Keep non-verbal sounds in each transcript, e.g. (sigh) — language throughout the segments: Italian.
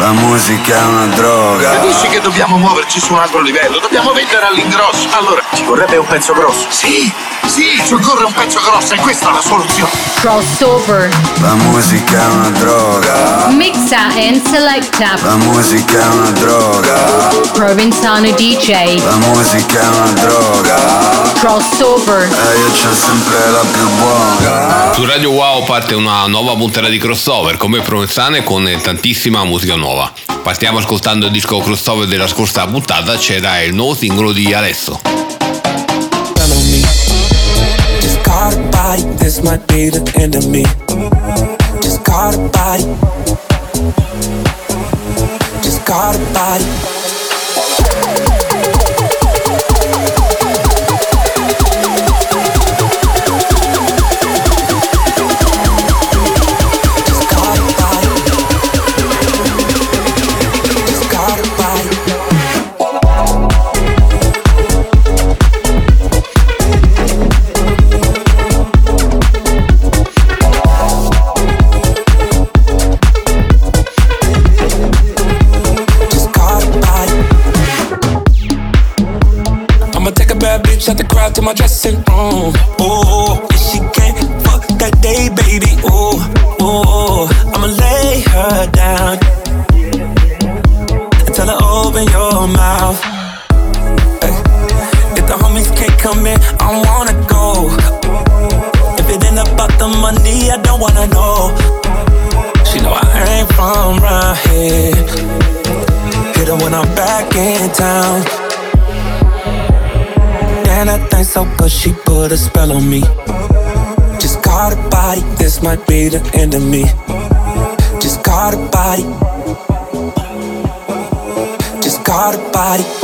La musica è una droga. Capisci che dobbiamo muoverci su un altro livello? Dobbiamo vendere all'ingrosso. Allora, ci vorrebbe un pezzo grosso. Sì, sì, ci occorre un pezzo grosso e questa è la soluzione. Crossover. La musica è una droga. Mixa and selecta. La musica è una droga. Provenzano DJ. La musica è una droga. Crossover. E io c'ho sempre la più buona. Su Radio Wow parte una nuova puntata di crossover come Provenzane con tantissima musica nuova. Partiamo ascoltando il disco crossover della scorsa puntata, c'era il nuovo singolo di Adesso. follow bad the crowd to my dressing room. Oh, good she put a spell on me. Just caught a body, this might be the end of me. Just caught a body. Just caught a body.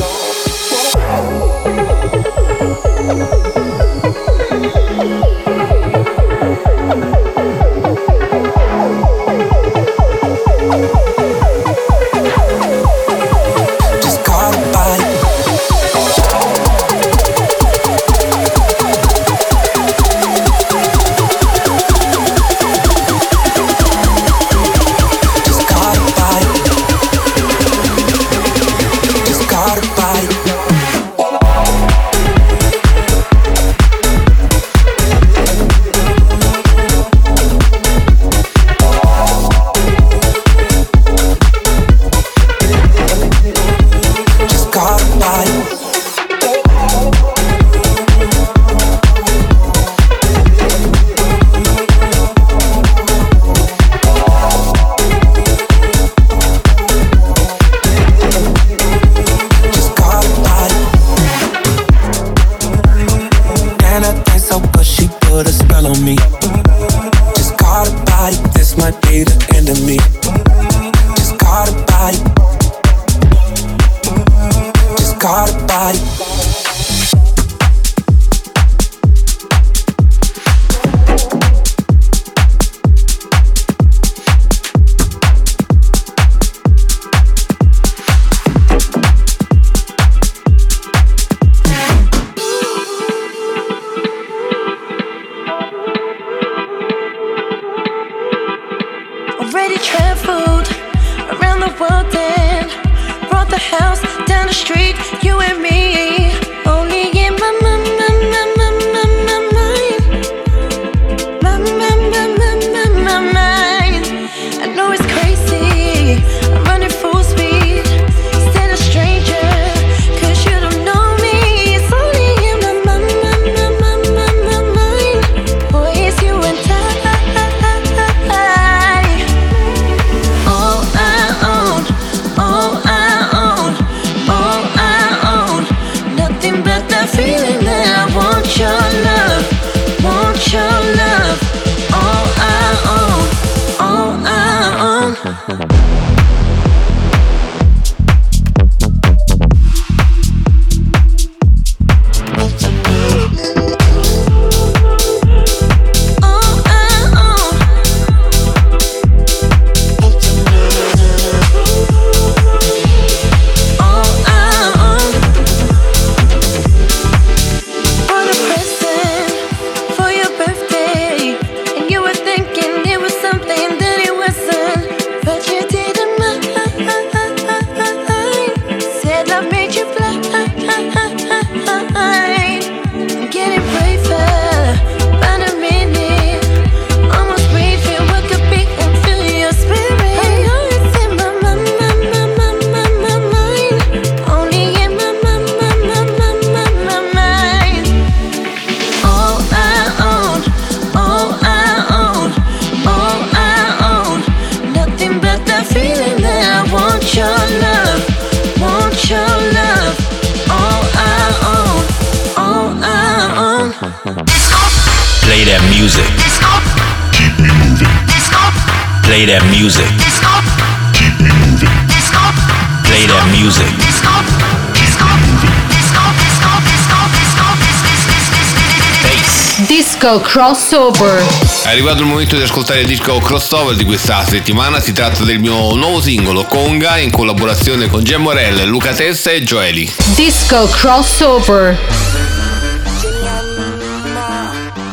Crossover. È arrivato il momento di ascoltare il disco crossover di questa settimana. Si tratta del mio nuovo singolo Conga in collaborazione con Gem Morel, Luca Tessa e Joeli. Disco crossover.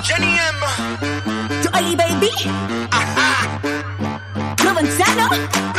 Jenny M. Dolly baby. Provenzano. Provenzano.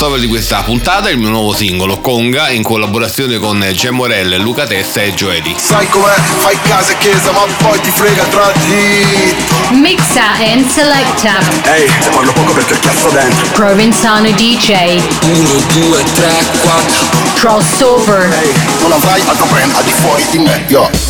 Crossover di questa puntata, il mio nuovo singolo Conga in collaborazione con Gem Morel, Luca Tessa e Joeli. Sai com'è? Fai casa e chiesa ma poi ti frega tra di Mixa and selecta. Ehi, te parlo poco perché cazzo dentro Provenzano DJ. 1, 2, 3, 4. Crossover. Ehi, non avrai altro brand al di fuori di me Yo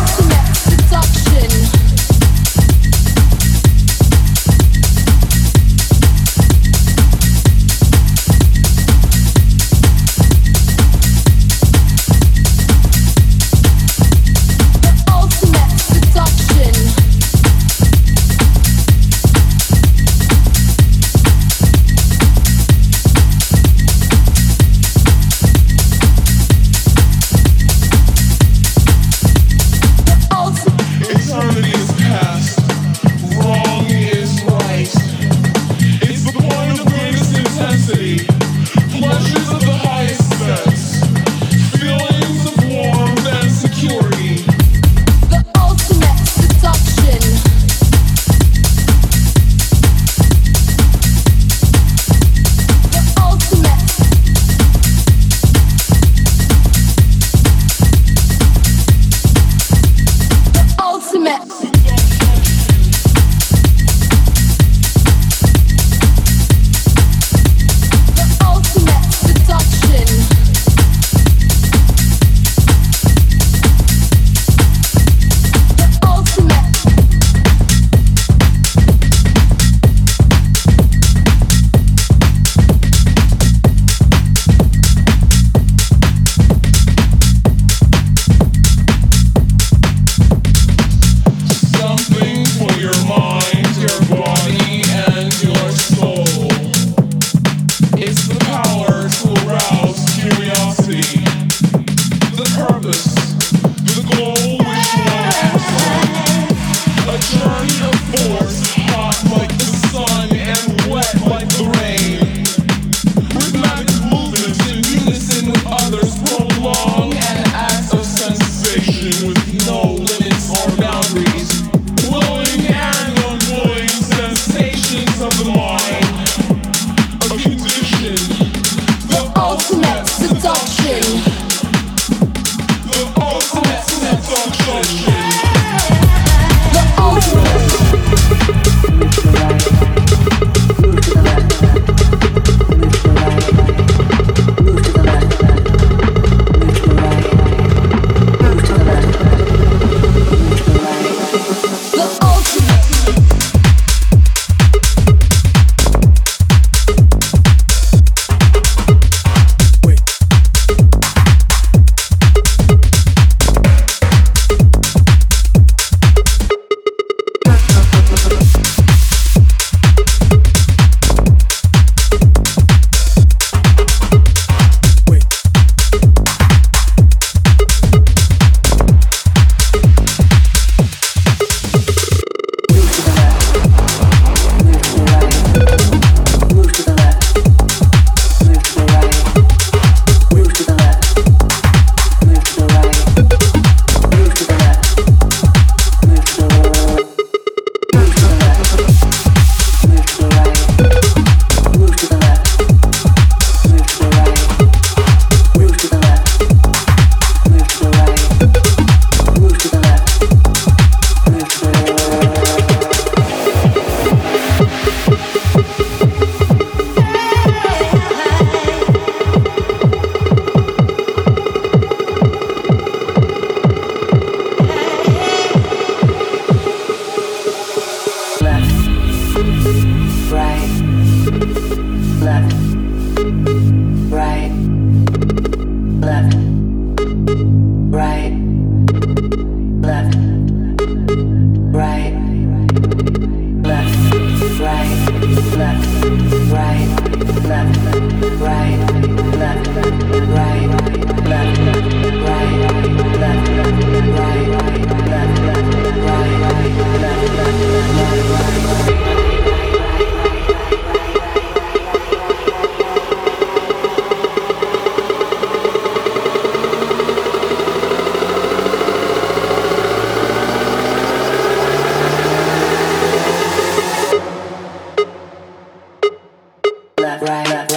It's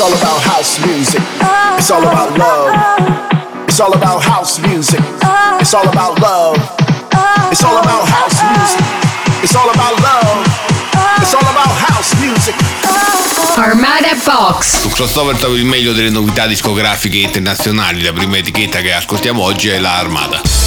all about house music. It's all about love. It's all about house music. It's all about love. It's all about house music. It's all about love. It's all about house music. Armada Box. Su Crossover trovi il meglio delle novità discografiche internazionali. La prima etichetta che ascoltiamo oggi è la Armada.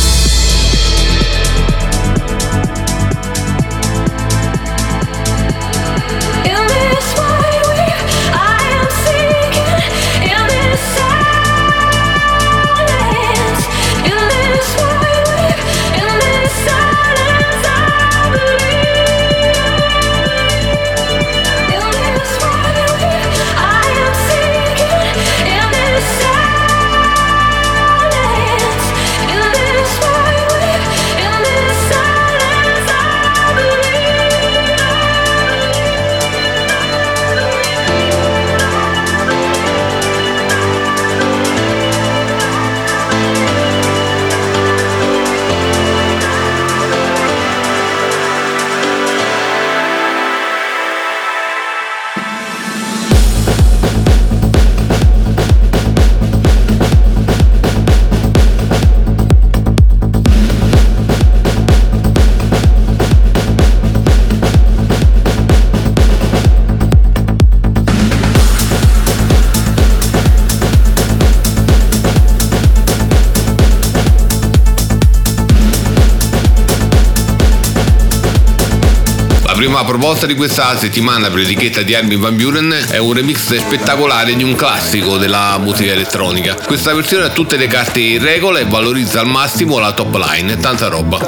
Prima proposta di questa settimana per l'etichetta di Armin Van Buren è un remix spettacolare di un classico della musica elettronica. Questa versione ha tutte le carte in regola e valorizza al massimo la top line, tanta roba.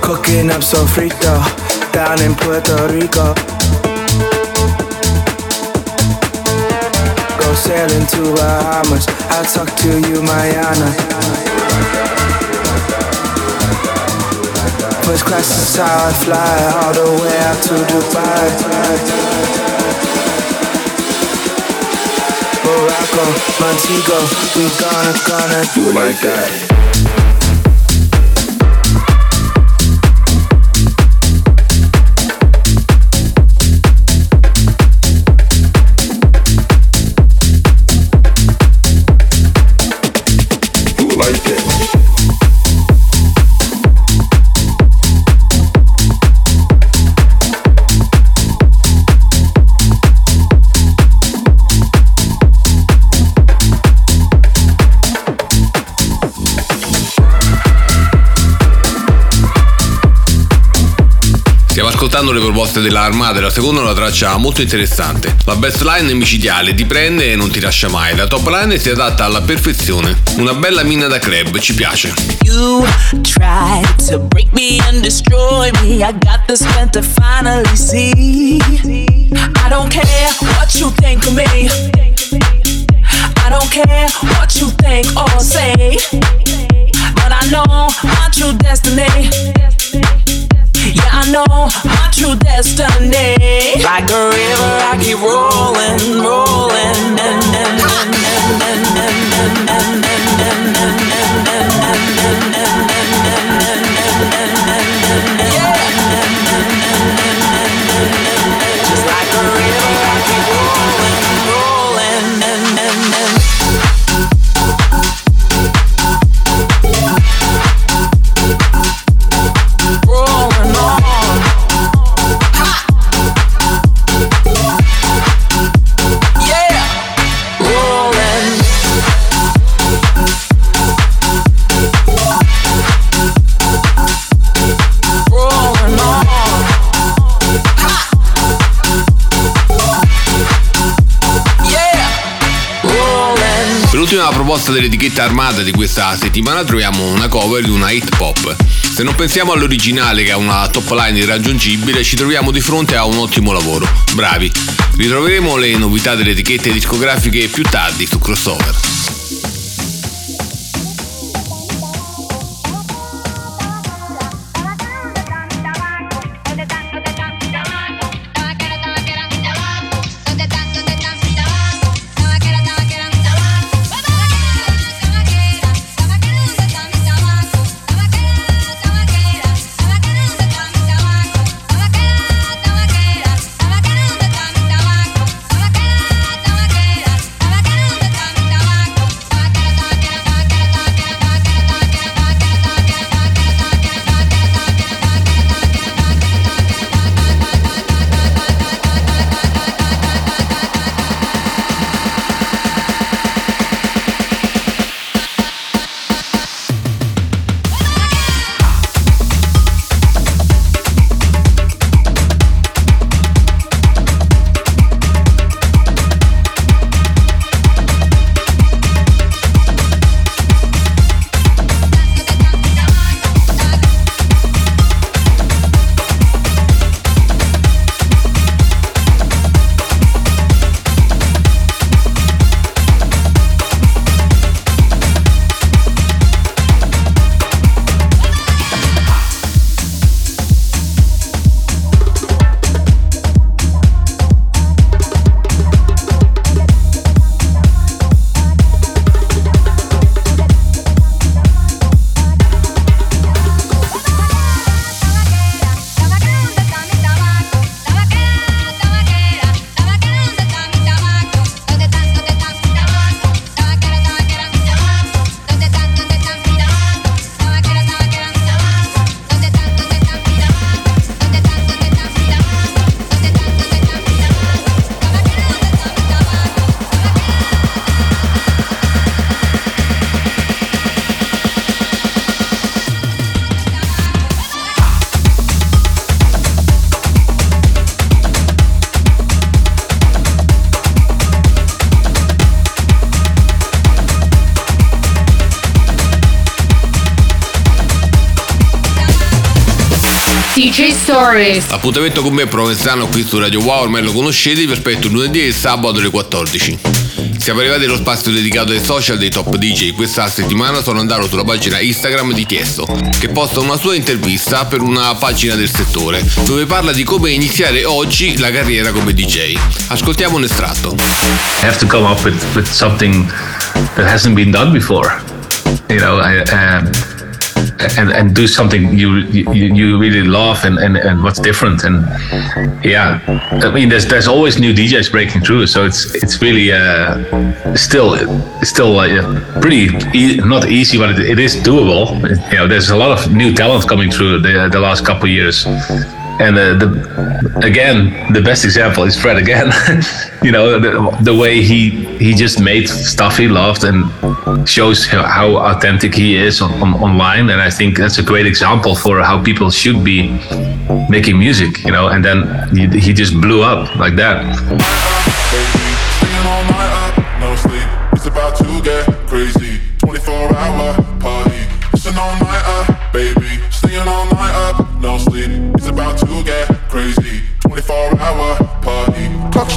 Cooking up sofrito down in Puerto Rico. Go sailing to Bahamas. I'll talk to you, Mayana. First class is how I fly all the way out to Dubai. Morocco, Montego, we gonna, gonna do like that. Ascoltando le proposte della Armata e la seconda è una traccia molto interessante. La best line è micidiale, ti prende e non ti lascia mai. La top line si adatta alla perfezione. Una bella mina da club, ci piace. You tried to break me and destroy me. I got the strength to finally see. I don't care what you think of me. I don't care what you think or say. But I know my true destiny. Yeah, I know my true destiny. Like a river, I keep rolling, rolling, and, and, and, Proposta dell'etichetta armata di questa settimana troviamo una cover di una hit pop. Se non pensiamo all'originale che ha una top line irraggiungibile, ci troviamo di fronte a un ottimo lavoro. Bravi! Ritroveremo le novità delle etichette discografiche più tardi su Crossover. Stories. Appuntamento con me Provenzano qui su Radio Wow, ormai lo conoscete, vi aspetto lunedì e sabato alle 14. Siamo arrivati allo spazio dedicato ai social dei top DJ. Questa settimana sono andato sulla pagina Instagram di Tiesto, che posta una sua intervista per una pagina del settore, dove parla di come iniziare oggi la carriera come DJ. Ascoltiamo un estratto. I have to come up with, with something that hasn't been done before. You know, I, um, and and do something you you, you really love and, and, and what's different. And yeah I mean there's there's always new DJs breaking through. So it's it's really uh, still still like uh, pretty e- not easy but it, it is doable. You know there's a lot of new talent coming through the the last couple of years and uh, the again the best example is Fred again. (laughs) You know the, the way he he just made stuff he loved and shows how, authentic he is on, on, online. And I think that's a great example for how people should be making music you know and then he, he just blew up like that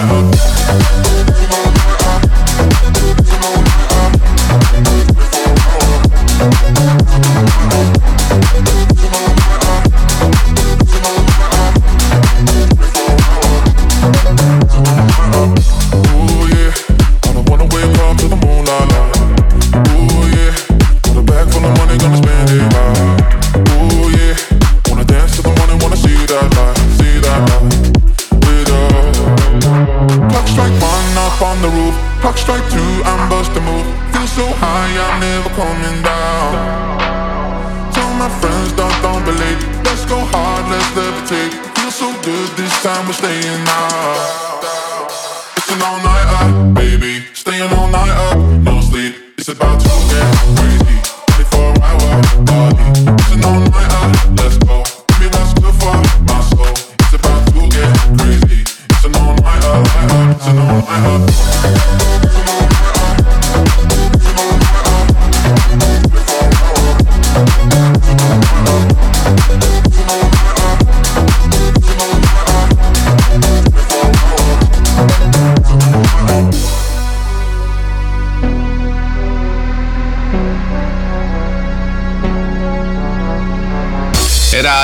I hope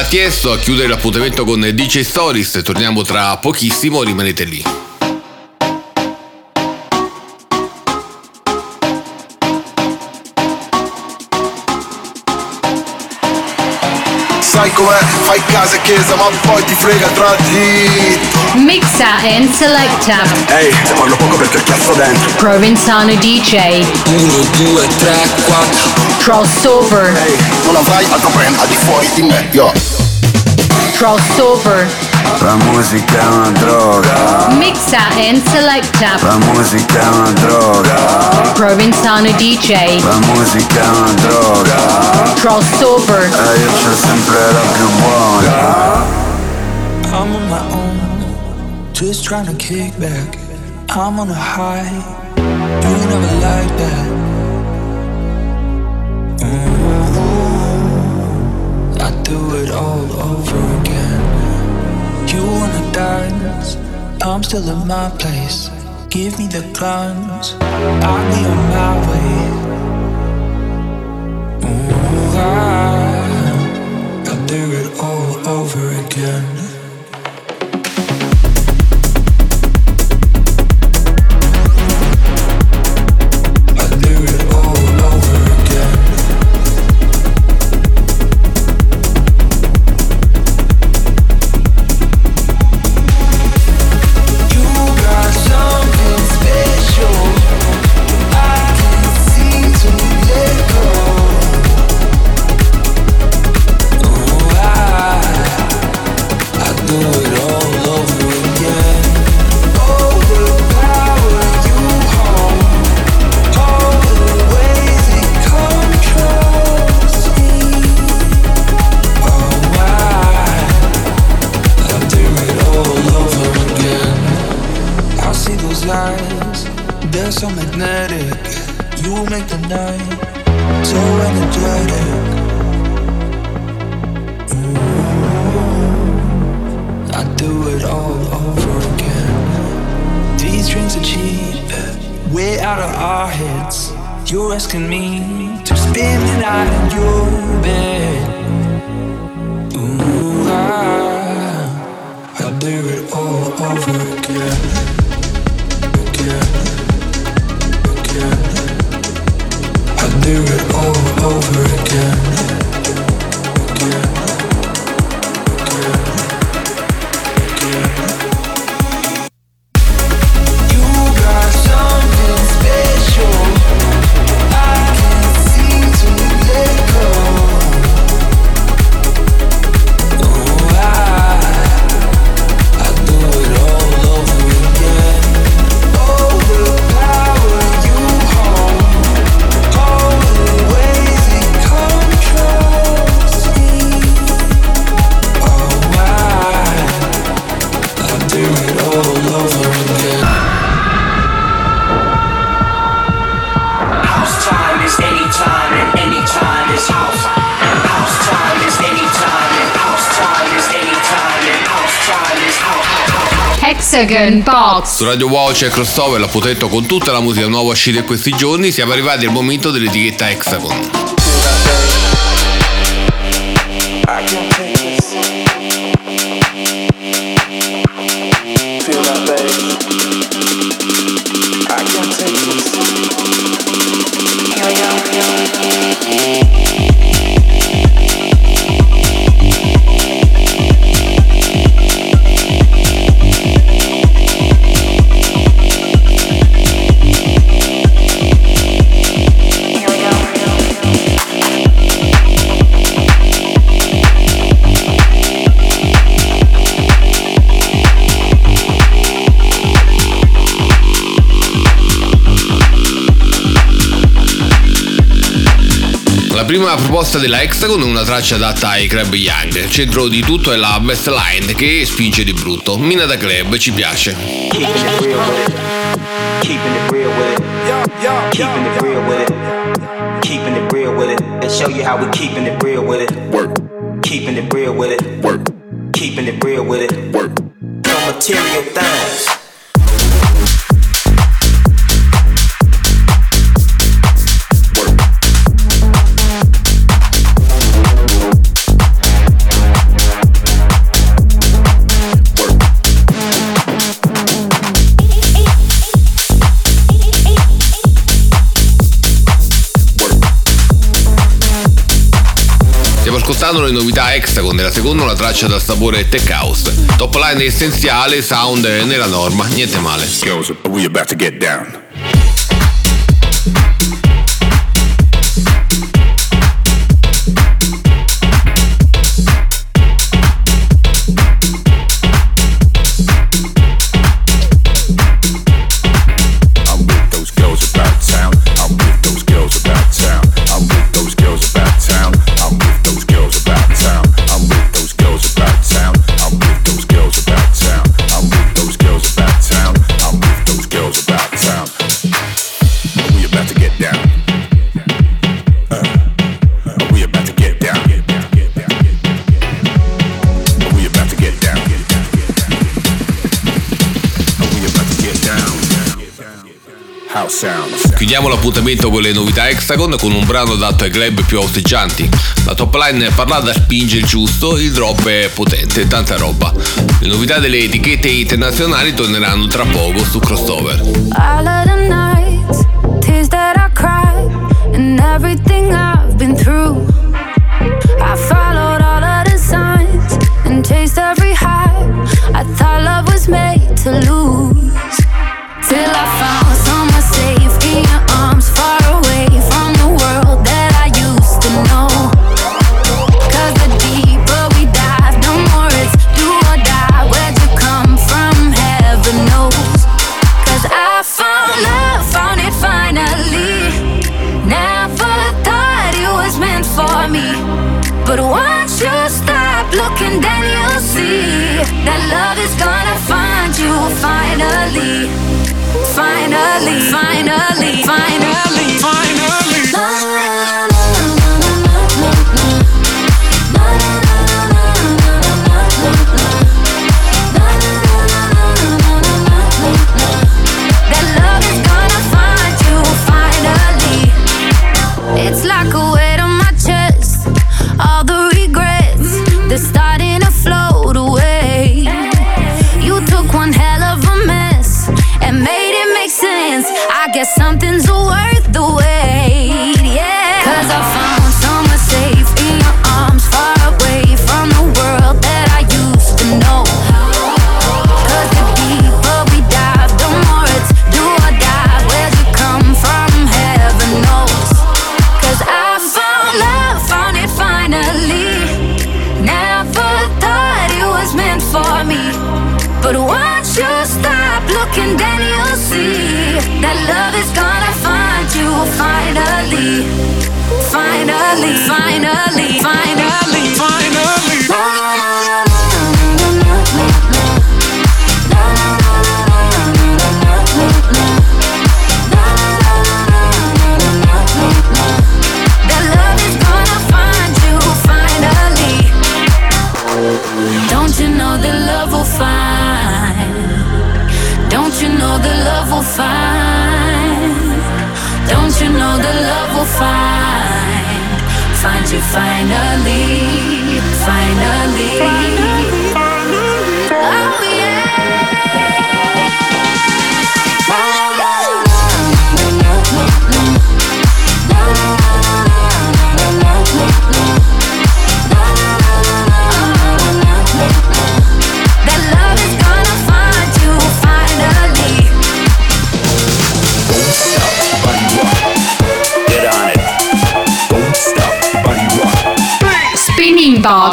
Tiesto a chiudere l'appuntamento con DJ Stories. Torniamo tra pochissimo, rimanete lì. Sai com'è? Fai casa e chiesa ma poi ti frega tra di Mixa and selecta. Ehi, te parlo poco perché ho il cazzo dentro Provenzano DJ. 1, 2, 3, 4 Crossover. Ehi, non avrai altro brand al di fuori di me Yo Crossover. La musica è una droga, Mixa and selecta. la musica è una droga, Provenzano DJ. la musica è una droga. Crossover. E io c'ho sempre la più buona. I'm on my own, just trying to kick back. I'm on a high, you never like that. Mhm. I do it all over again. You wanna dance? I'm still in my place. Give me the guns, I'll be on my way. Ooh, I, I'll do it all over again. Make the night so energetic. Ooh, I do it all over again. These drinks are cheap, way out of our heads. You're asking me to spend the night in your bed. Ooh, I, I do it all over. Again, do it all over again. Hexagon Box. Su Radio Wow c'è crossover, l'appuntamento con tutta la musica nuova uscita in questi giorni. Siamo arrivati al momento dell'etichetta Hexagon. I prima proposta della Hexagon è una traccia adatta ai Club Young. Centro di tutto è la best line che spinge di brutto. Mina da club, ci piace. Keeping it real with it. Keeping it real with it. Keeping it real with it. Keeping it real with it. And show you how we keeping it real with it. Work. Keeping it real with it. Work. Keeping it real with it. Work. No material things. Hexagon nella seconda una traccia dal sapore tech house. Top line essenziale, sound nella norma, niente male. Are we about to get down? Chiudiamo l'appuntamento con le novità Hexagon con un brano adatto ai club più osteggianti. La top line parlata spinge il giusto, il drop è potente, tanta roba. Le novità delle etichette internazionali torneranno tra poco su Crossover. All of the nights, tears that I cried, and everything I've been through. I followed all of the signs and chased every high. I thought love was made to lose. Till I found But once you stop looking, then you'll see that love is gonna find you finally. finally, finally, finally,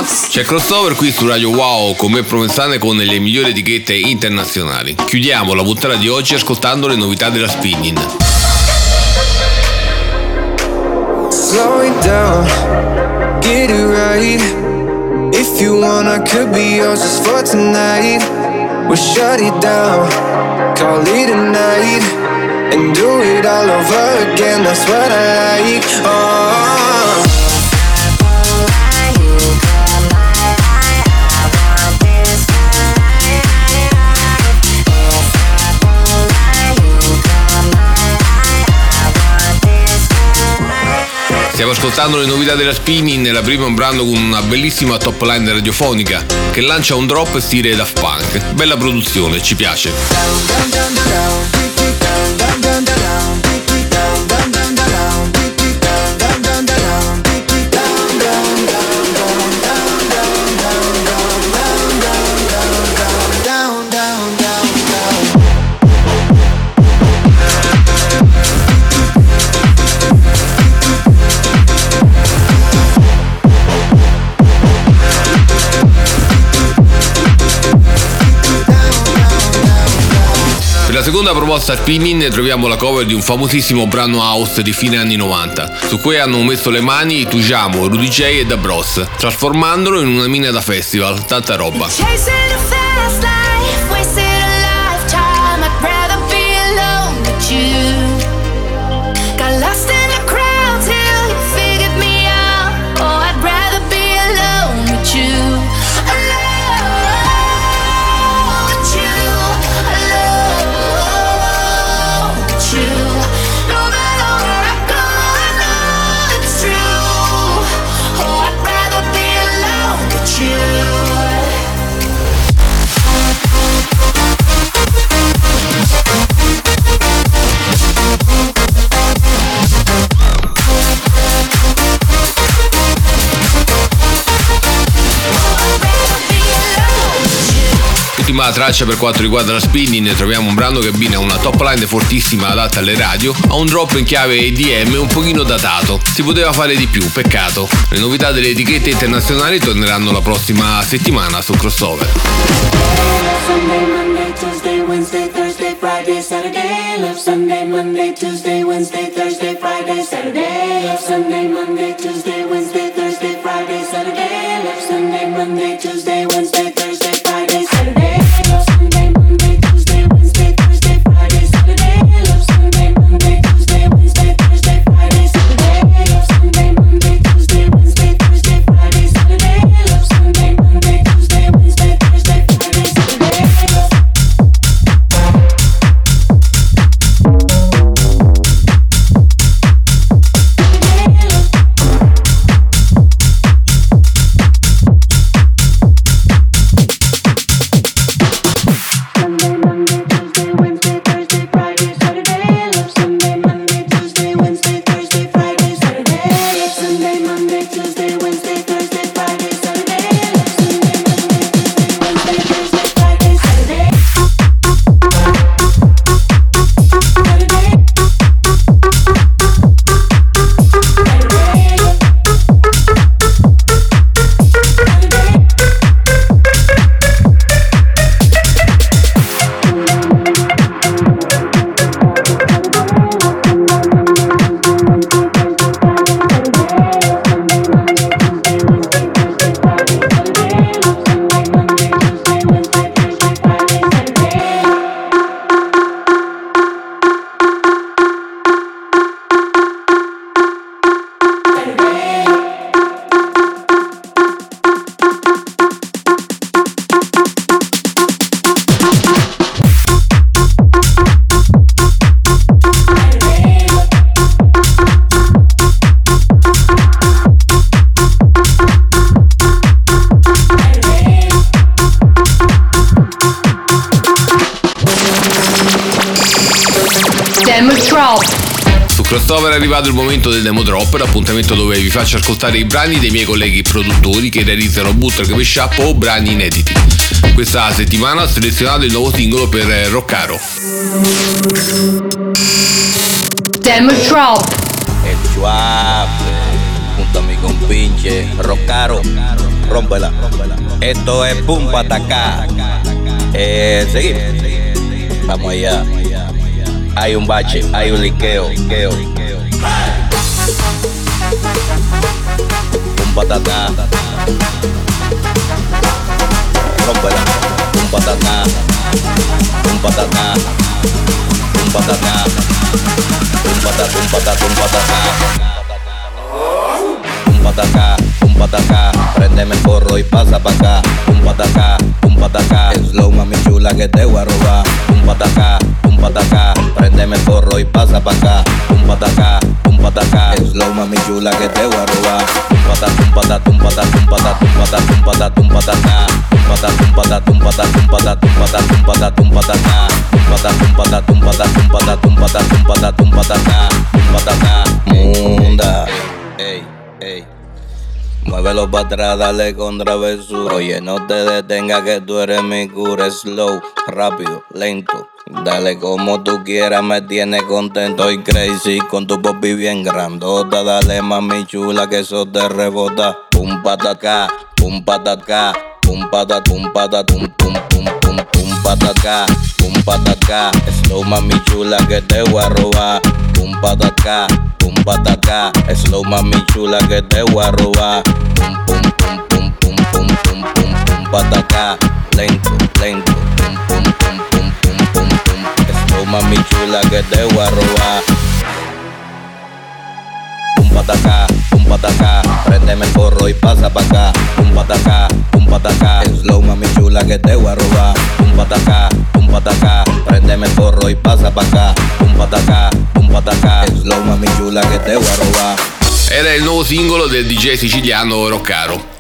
C'è crossover qui su Radio Wow con me Provenzane con le migliori etichette internazionali. Chiudiamo la puntata di oggi ascoltando le novità della spinning. Slow it down, get it right. If you want, I could be yours just for tonight. We'll shut it down, call it a night, and do it all over again. That's what I like. Oh. Stiamo ascoltando le novità della spinning, la prima un brano con una bellissima top line radiofonica che lancia un drop stile Daft Punk. Bella produzione, ci piace. Per la seconda proposta spinning troviamo la cover di un famosissimo brano house di fine anni 90, su cui hanno messo le mani Tujamo, Rudy J e Da Bros, trasformandolo in una mina da festival, tanta roba. Ultima traccia per quanto riguarda la spinning, troviamo un brano che abbina una top line fortissima adatta alle radio a un drop in chiave EDM un pochino datato. Si poteva fare di più, peccato. Le novità delle etichette internazionali torneranno la prossima settimana su Crossover. Sunday, Monday, Tuesday, Wednesday, Thursday, Friday, Saturday. Sunday, Monday, Tuesday, Wednesday, drop, l'appuntamento dove vi faccio ascoltare i brani dei miei colleghi produttori che realizzano bootleg, mashup o brani inediti. Questa settimana ho selezionato il nuovo singolo per eh, Roccaro. Demo Drop. El suave, junto a mi compinche, Rocaro, rómpela. Esto es pum patacá. Eh, seguimos. Vamos allá. Hay un bache, hay un liqueo, liqueo. Pum patacá. Rómpela. Pum patacá. Pum patacá. Pum patacá. Pum patacá, pum patacá, pum patacá. Un patacá, un patacá, préndeme el forro y pasa pa' acá. Un patacá, un patacá, slow mami chula que te voy a robar. Un patacá, un patacá, préndeme el forro y pasa pa' acá. Un patacá, un patacá. Slow mami chula que te voy a robar. Patatum, patatum, patatum, patatum, patatum, patatum, patacá. Patatum, patatum, patatum, patatum, patatum, patatum, patacá. Patatum, patatum, patatum, patatum, patatum, patatum, patacá. Patacá. Munda. Ey, ey. Muévelo para atrás, dale con travesura. Oye, no te detengas que tú eres mi cura. Slow, rápido, lento. Dale como tú quieras, me tienes contento y crazy con tu popi bien grandota. Dale mami chula que eso te rebota. Pum patacá, pum patacá, pum patat, pum patat, pum pum pum pum pum patacá, pum patacá. Slow mami chula que te voy a robar. Pum patacá, pum patacá. Slow mami chula que te voy a robar. Pum pum pum pum pum pum pum pum pum patacá. Lento, lento. Slow mami chula que te voy a robar. Pum patacá, pum patacá, préndeme el forro y pasa pa' acá. Pum patacá, pum patacá, slow mami chula que te voy a robar. Pum patacá, pum patacá, préndeme el forro y pasa pa' acá. Pum patacá, pum patacá, slow mami chula que te voy a robar. Era il nuovo singolo del DJ siciliano Roccaro.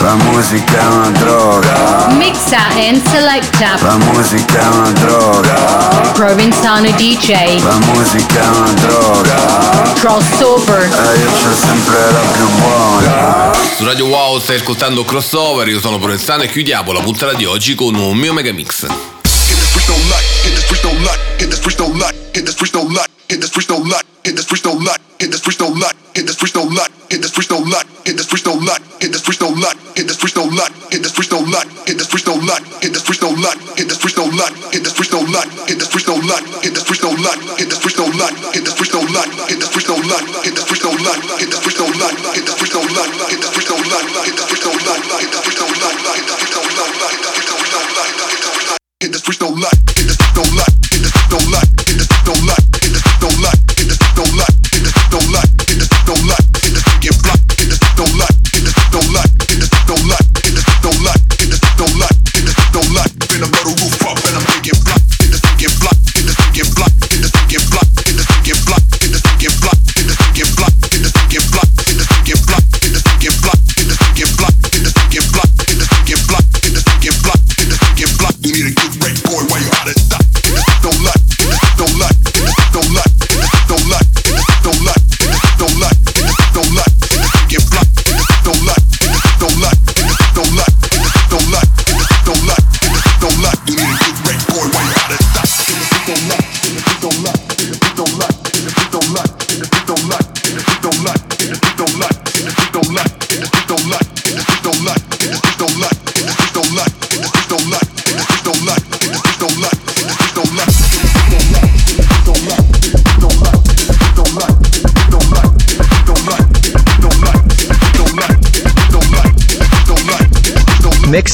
La musica è una droga, Mixa and selecta. la musica è una droga, Provenzano DJ. la musica è una droga, Crossover. e io c'ho sempre la più buona. Su Radio Wow stai ascoltando Crossover, io sono Provenzano e chiudiamo la puntata di oggi con un mio megamix. Hit freak no luck.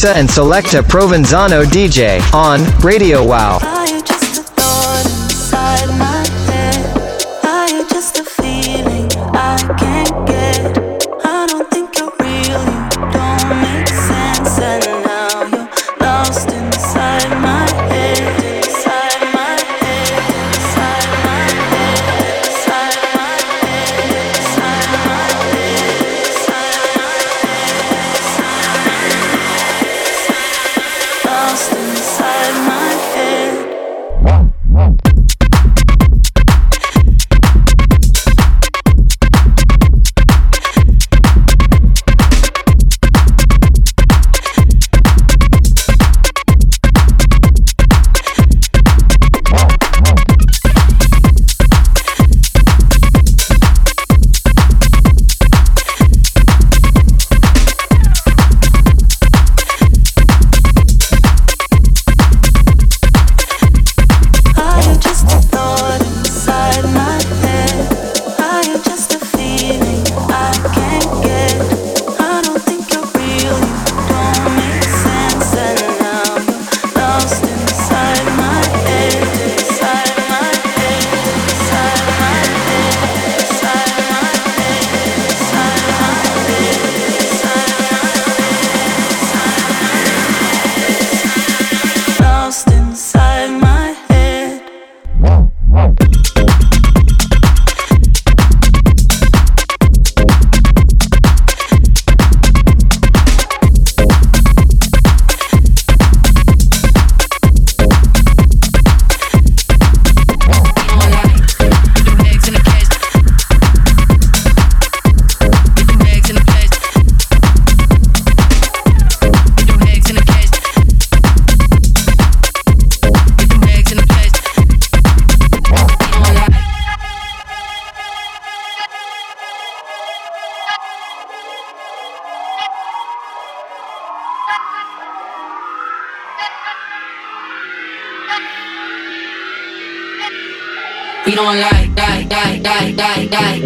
Mixa and Selecta Provenzano DJ on Radio Wow.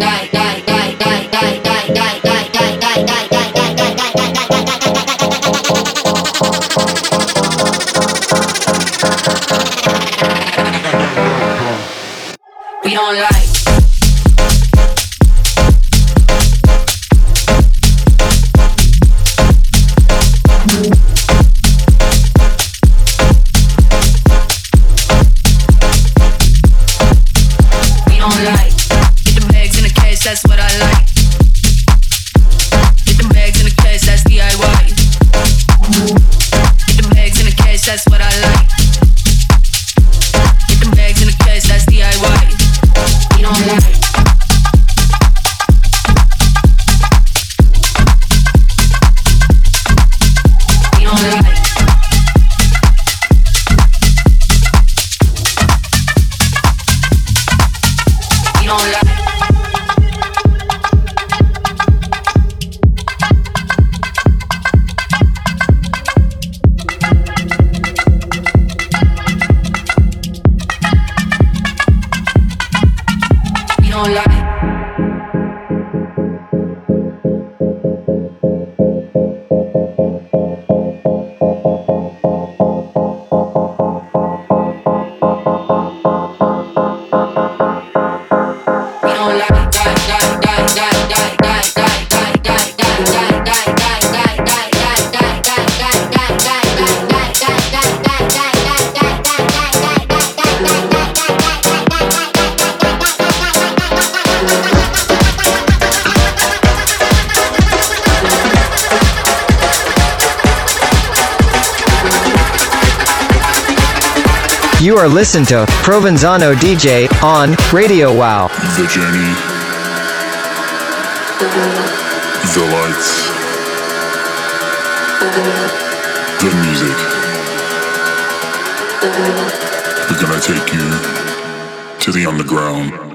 night. You are listening to Provenzano DJ on Radio Wow. The journey, the lights, the music. We're gonna take you to the underground.